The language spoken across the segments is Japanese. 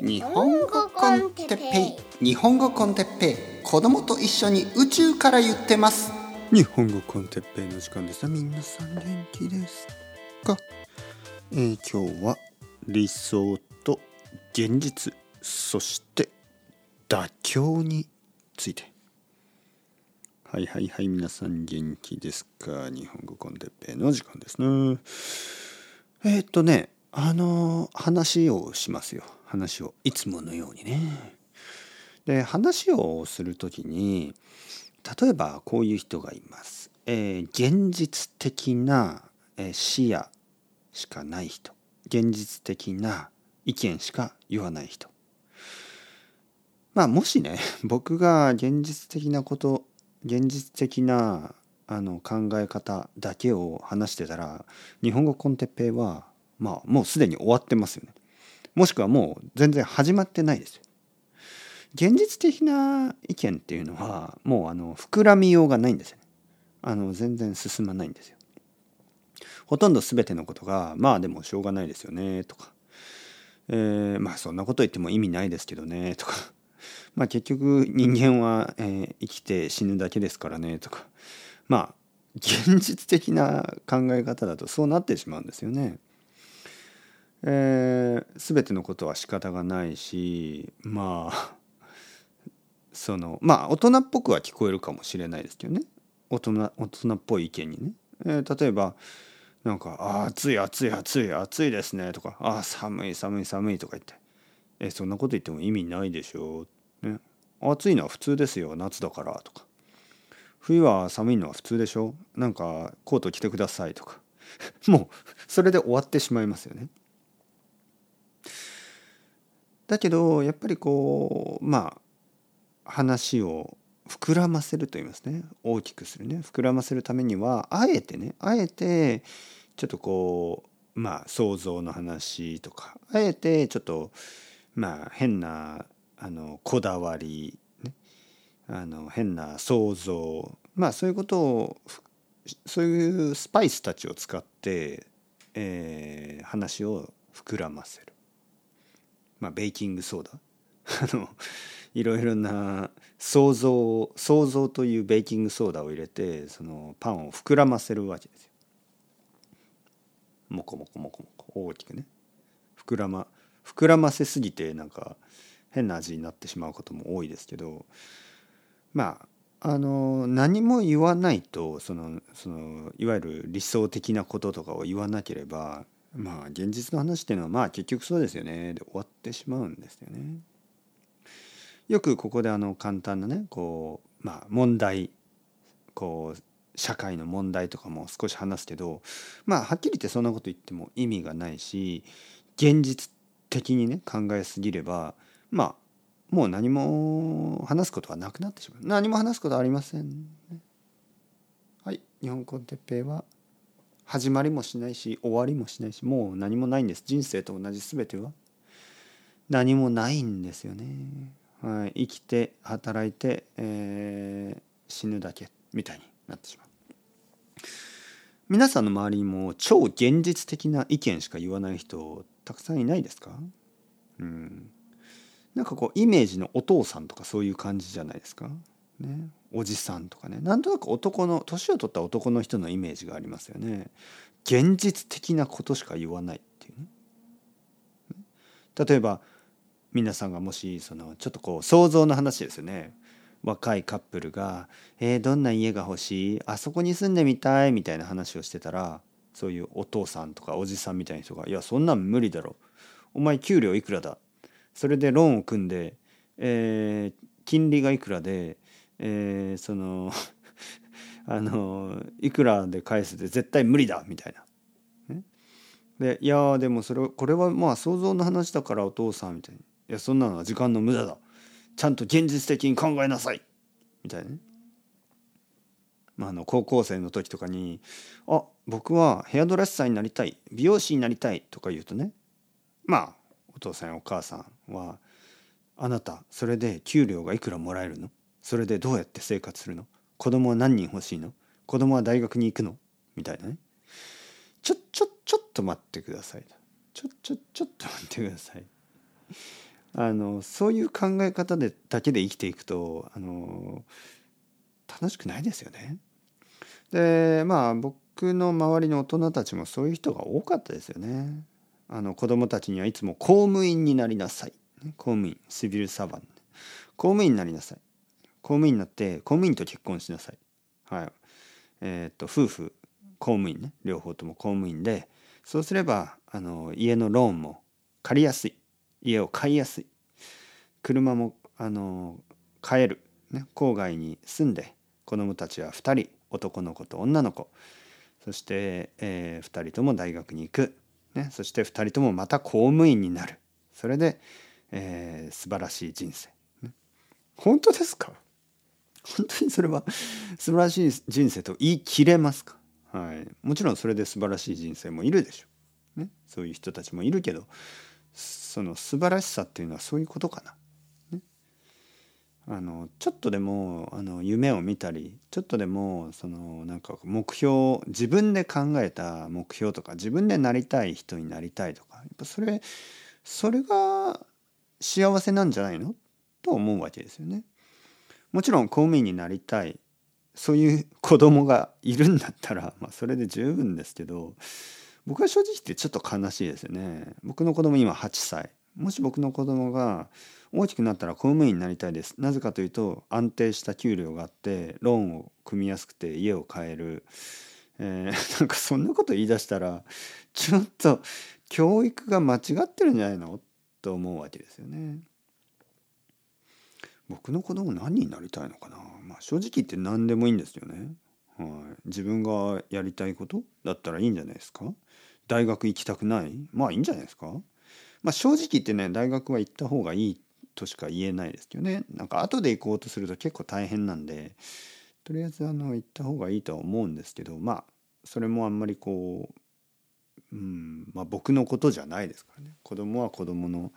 日本語コンテッペイ。日本語コンテッペイ。子供と一緒に宇宙から言ってます。日本語コンテッペイの時間です。皆さん元気ですか、えー、今日は理想と現実そして妥協について。はいはいはい皆さん元気ですか？日本語コンテッペイの時間ですね。えー、っとねあの話をしますよ。話をいつものようにね。で話をする時に例えばこういう人がいます。えー、現実的な視野しかない人現実的な意見しか言わない人まあもしね 僕が現実的なこと現実的なあの考え方だけを話してたら日本語コンテッペイはまあもうすでに終わってますよね。もしくはもう全然始まってないですよ。現実的な意見っていうのはもうあの膨らみようがないんですよね。あの全然進まないんですよ。ほとんど全てのことがまあでもしょうがないですよねとか、えー、まあそんなこと言っても意味ないですけどねとか まあ結局人間は、えー、生きて死ぬだけですからねとかまあ現実的な考え方だとそうなってしまうんですよね。えー、全てのことは仕方がないしまあそのまあ大人っぽくは聞こえるかもしれないですけどね。大人大人っぽい意見にね、えー、例えばなんか「あ暑い暑い暑い暑いですね」とか「あ寒い寒い寒い」とか言って「えそんなこと言っても意味ないでしょう」ね「暑いのは普通ですよ夏だから」とか「冬は寒いのは普通でしょ。なんかコート着てください」とか。もうそれで終わってしまいますよね。だけどやっぱりこうまあ話を膨らませると言いますね。大きくするね。膨らませるためにはあえてねあえてちょっとこうまあ想像の話とかあえてちょっとまあ変なあのこだわり、ね、あの変な想像まあそういうことをそういうスパイスたちを使って、えー、話を膨らませる。まあ、ベーキングソーダ。あのいろいろな想像想像というベーキングソーダを入れてそのパンを膨らませるわけですよ。もこもこもこもこ大きくね。膨らま膨らませすぎてなんか変な味になってしまうことも多いですけど。まああの何も言わないとそのそのいわゆる理想的なこととかを言わなければまあ現実の話っていうのはまあ結局そうですよね。で終わってしまうんですよね。よくここであの簡単なねこうまあ問題こう社会の問題とかも少し話すけどまあはっきり言ってそんなこと言っても意味がないし現実的にね考えすぎればまあもう何も話すことはなくなってしまう。何も話すことはありません、ね、はい日本コンテッペイは始まりもしないし終わりもしないしもう何もないんです。人生と同じ全ては。何もないんですよね、はい、生きて働いて、えー、死ぬだけみたいになってしまう。皆さんの周りにも超現実的な意見しか言わない人たくさんいないですか？うん。なんかこうイメージのお父さんとかそういう感じじゃないですか？ね。おじさんとかね。なんとなく男の年を取った男の人のイメージがありますよね。現実的なことしか言わないっていうね。例えば皆さんがもしそのちょっとこう想像の話ですよね。若いカップルが「えー、どんな家が欲しい？あそこに住んでみたい」みたいな話をしてたらそういうお父さんとかおじさんみたいな人が「いやそんなん無理だろお前給料いくらだ？それでローンを組んで、えー、金利がいくらで？えー、その あのいくらで返すで絶対無理だみたいな。でいやでもそれこれはまあ想像の話だからお父さんみたいに「いやそんなのは時間の無駄だ。ちゃんと現実的に考えなさい」みたいなね。まあ、あの高校生の時とかに「あ僕はヘアドレッサーになりたい美容師になりたい」とか言うとね。まあお父さんやお母さんは「あなたそれで給料がいくらもらえるの？それでどうやって生活するの？子供は何人欲しいの？子供は大学に行くの？みたいなねちょちょちょっと待ってくださいちょちょちょっと待ってくださいあのそういう考え方でだけで生きていくとあの楽しくないですよね。でまあ僕の周りの大人たちもそういう人が多かったですよね。あの子供たちにはいつも公務員になりなさい。公務員シビルサバン。公務員になりなさい。公務員になって公務員と結婚しなさい。はい。えっ、と夫婦公務員ね。両方とも公務員でそうすればあの家のローンも借りやすい。家を買いやすい。車もあの買える、ね、郊外に住んで子供たちは2人。男の子と女の子。そして、えー、2人とも大学に行く、ね、そして2人ともまた公務員になる。それで、えー、素晴らしい人生、ね、本当ですか？本当にそれは素晴らしい人生と言い切れますか？はい、もちろんそれで素晴らしい人生もいるでしょう、ね、そういう人たちもいるけどその素晴らしさっていうのはそういうことかな。ね、あのちょっとでもあの夢を見たりちょっとでもそのなんか目標自分で考えた目標とか自分でなりたい人になりたいとかやっぱそれそれが幸せなんじゃないの？と思うわけですよね。もちろん公務員になりたい。そういう子供がいるんだったら、まあ、それで十分ですけど僕は正直言ってちょっと悲しいですよね。僕の子供今8歳。もし僕の子供が大きくなったら公務員になりたいです。なぜかというと安定した給料があってローンを組みやすくて家を買える、えー、なんかそんなこと言い出したらちょっと教育が間違ってるんじゃないの？と思うわけですよね。僕の子供何になりたいのかな、まあ、正直言って何でもいいんですよね。はい、自分がやりたいことだったらいいんじゃないですか。大学行きたくない？まあいいんじゃないですか、まあ、正直言ってね大学は行った方がいいとしか言えないですけどね。なんか後で行こうとすると結構大変なんでとりあえずあの行った方がいいとは思うんですけどまあそれもあんまりこう、うんまあ、僕のことじゃないですからね。子供は子供の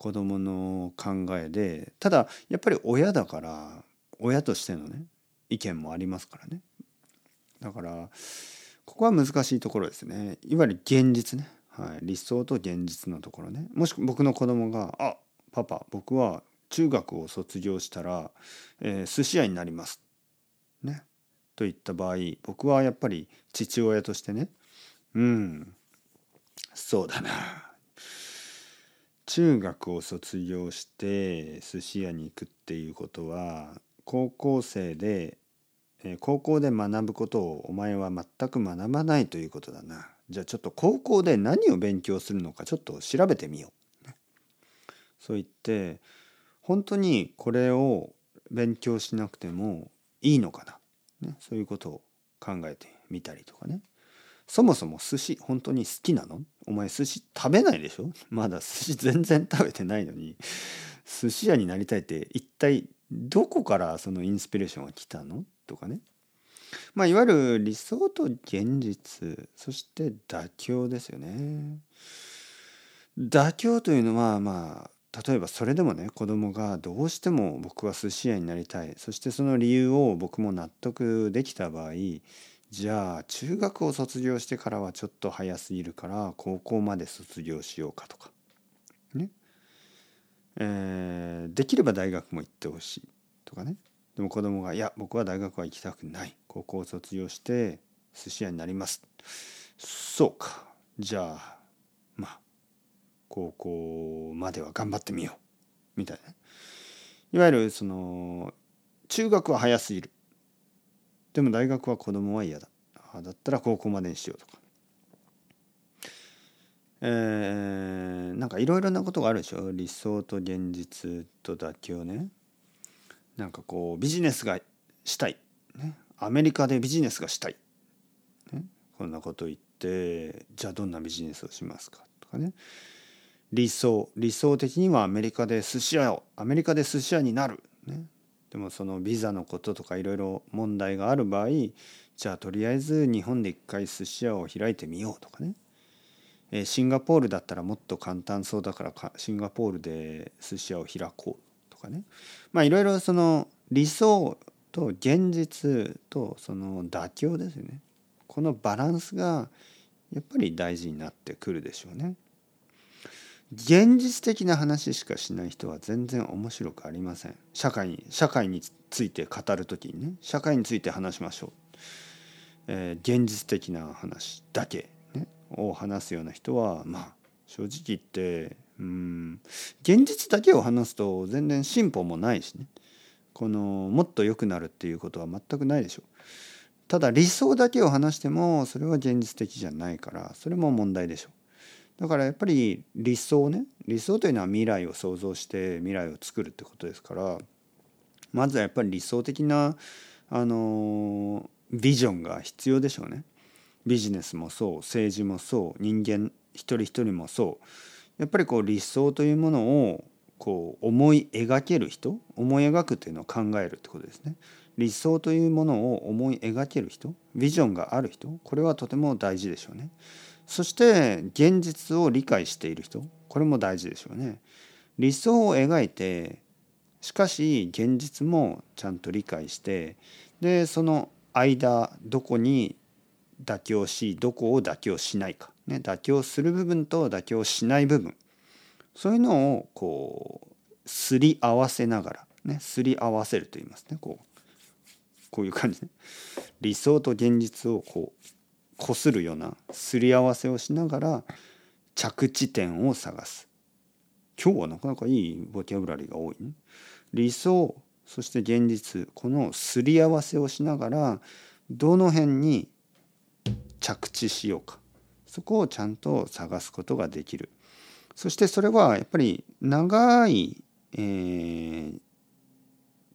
子供の考えでただやっぱり親だから親としてのね意見もありますからね。だからここは難しいところですね。いわゆる現実ね、はい、理想と現実のところね。もし僕の子供が「あパパ僕は中学を卒業したら、えー、寿司屋になります」ね。と言った場合僕はやっぱり父親としてねうんそうだな。中学を卒業して寿司屋に行くっていうことは高校生で高校で学ぶことをお前は全く学ばないということだな。じゃあちょっと高校で何を勉強するのかちょっと調べてみよう。そう言って本当にこれを勉強しなくてもいいのかな、ね、そういうことを考えてみたりとかね。そもそも寿司本当に好きなの？お前寿司食べないでしょ？まだ寿司全然食べてないのに。寿司屋になりたいって一体どこからそのインスピレーションが来たの？とかね。まあいわゆる理想と現実。そして妥協ですよね。妥協というのはまあ例えばそれでもね子供がどうしても僕は寿司屋になりたい。そしてその理由を僕も納得できた場合じゃあ中学を卒業してからはちょっと早すぎるから高校まで卒業しようかとか。ね。えー、できれば大学も行ってほしいとかね。でも子供が「いや僕は大学は行きたくない。高校を卒業して寿司屋になります」そうか。じゃあまあ高校までは頑張ってみよう。みたいないわゆるその中学は早すぎる。でも大学は子供は嫌だ。あだったら高校までにしようとか。えー、なんかいろいろなことがあるでしょ？理想と現実と妥協ね。なんかこうビジネスがしたい、ね、アメリカでビジネスがしたい、ね、こんなこと言ってじゃあどんなビジネスをしますか？とかね。理想。理想的にはアメリカで寿司屋をアメリカで寿司屋になる、ね、でもそのビザのこととかいろいろ問題がある場合じゃあとりあえず日本で一回寿司屋を開いてみようとかね、えシンガポールだったらもっと簡単そうだからシンガポールで寿司屋を開こうとかね。まあいろいろその理想と現実とその妥協ですよね。このバランスがやっぱり大事になってくるでしょうね。現実的な話しかしない人は全然面白くありません。社会に社会について語る時にね。社会について話しましょう、えー、現実的な話だけ、ね、を話すような人はまあ正直言ってうん現実だけを話すと全然進歩もないしね。このもっと良くなるっていうことは全くないでしょう。ただ理想だけを話してもそれは現実的じゃないからそれも問題でしょう。だからやっぱり理想ね理想というのは未来を想像して未来を作るってことですからまずはやっぱり理想的なあのビジョンが必要でしょうね。ビジネスもそう政治もそう人間一人一人もそうやっぱりこう理想というものをこう思い描ける人思い描くというのを考えるってことですね。理想というものを思い描ける人ビジョンがある人これはとても大事でしょうね。そして現実を理解している人これも大事でしょうね。理想を描いてしかし現実もちゃんと理解してでその間どこに妥協しどこを妥協しないか、ね、妥協する部分と妥協しない部分そういうのをこうすり合わせながらねすり合わせると言いますねこうこういう感じね理想と現実をこうこするようなすり合わせをしながら着地点を探す。今日はなかなかいいボキャブラリーが多いね。理想そして現実このすり合わせをしながらどの辺に着地しようか。そこをちゃんと探すことができる。そしてそれはやっぱり長い、えー、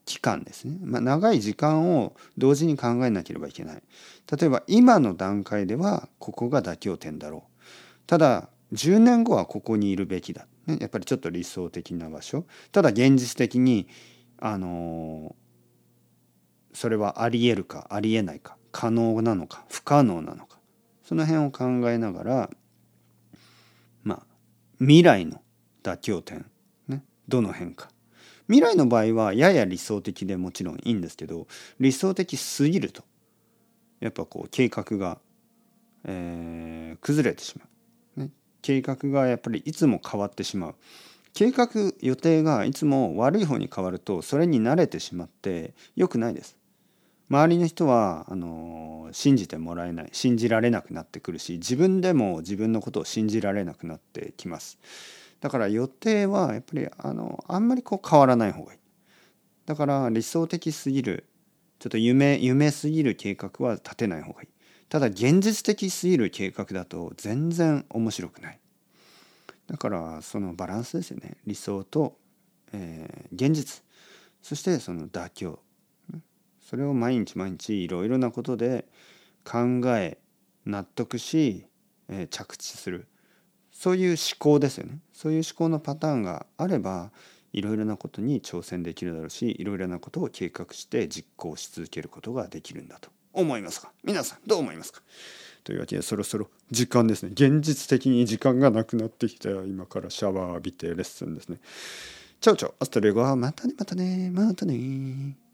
期間ですね、まあ、長い時間を同時に考えなければいけない。例えば今の段階ではここが妥協点だろう。ただ10年後はここにいるべきだ、ね、やっぱりちょっと理想的な場所。ただ現実的にあのー、それはありえるかありえないか可能なのか不可能なのか。その辺を考えながらまあ未来の妥協点、ね、どの辺か。未来の場合はやや理想的でもちろんいいんですけど理想的すぎるとやっぱこう計画が、えー、崩れてしまう、ね、計画がやっぱりいつも変わってしまう。計画予定がいつも悪い方に変わるとそれに慣れてしまって良くないです。周りの人はあの信じてもらえない。信じられなくなってくるし自分でも自分のことを信じられなくなってきます。だから予定はやっぱりあのあんまりこう変わらない方がいい。だから理想的すぎるちょっと夢夢すぎる計画は立てない方がいい。ただ現実的すぎる計画だと全然面白くない。だからそのバランスですよね。理想と、えー、現実。そしてその妥協。それを毎日毎日いろいろなことで考え納得し、えー、着地する。そういう思考ですよね。そういう思考のパターンがあればいろいろなことに挑戦できるだろうしいろいろなことを計画して実行し続けることができるんだと思いますか？皆さんどう思いますか？というわけでそろそろ時間ですね。現実的に時間がなくなってきた今からシャワー浴びてレッスンですね。チャオチャオ。 Hasta luego。またねまたねまたね。